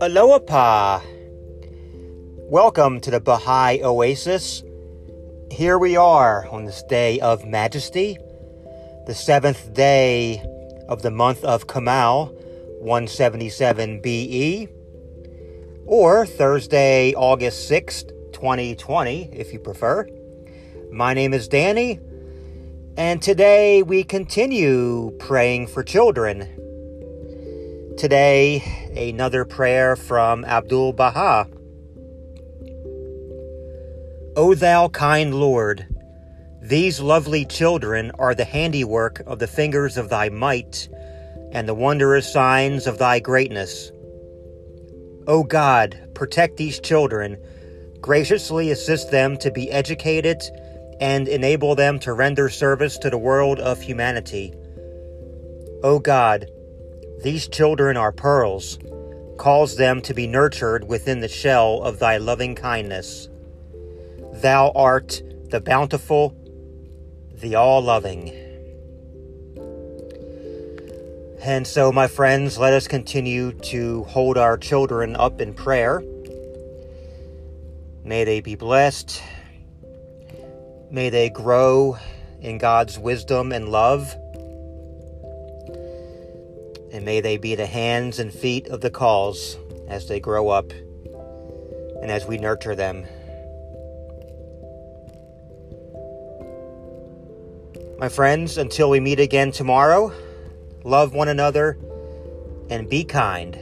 Aloha! Welcome to the Baha'i Oasis. Here we are on this day of majesty, the seventh day of the month of Kamal, 177 BE, or Thursday, August 6th, 2020, if you prefer. My name is Danny, and today we continue praying for children. Today, another prayer from Abdul Baha. O thou kind Lord, these lovely children are the handiwork of the fingers of thy might and the wondrous signs of thy greatness. O God, protect these children, graciously assist them to be educated, and enable them to render service to the world of humanity. O God, these children are pearls. Cause them to be nurtured within the shell of thy loving kindness. Thou art the bountiful, the all loving. And so, my friends, let us continue to hold our children up in prayer. May they be blessed. May they grow in God's wisdom and love and may they be the hands and feet of the cause as they grow up and as we nurture them. My friends, until we meet again tomorrow, love one another and be kind.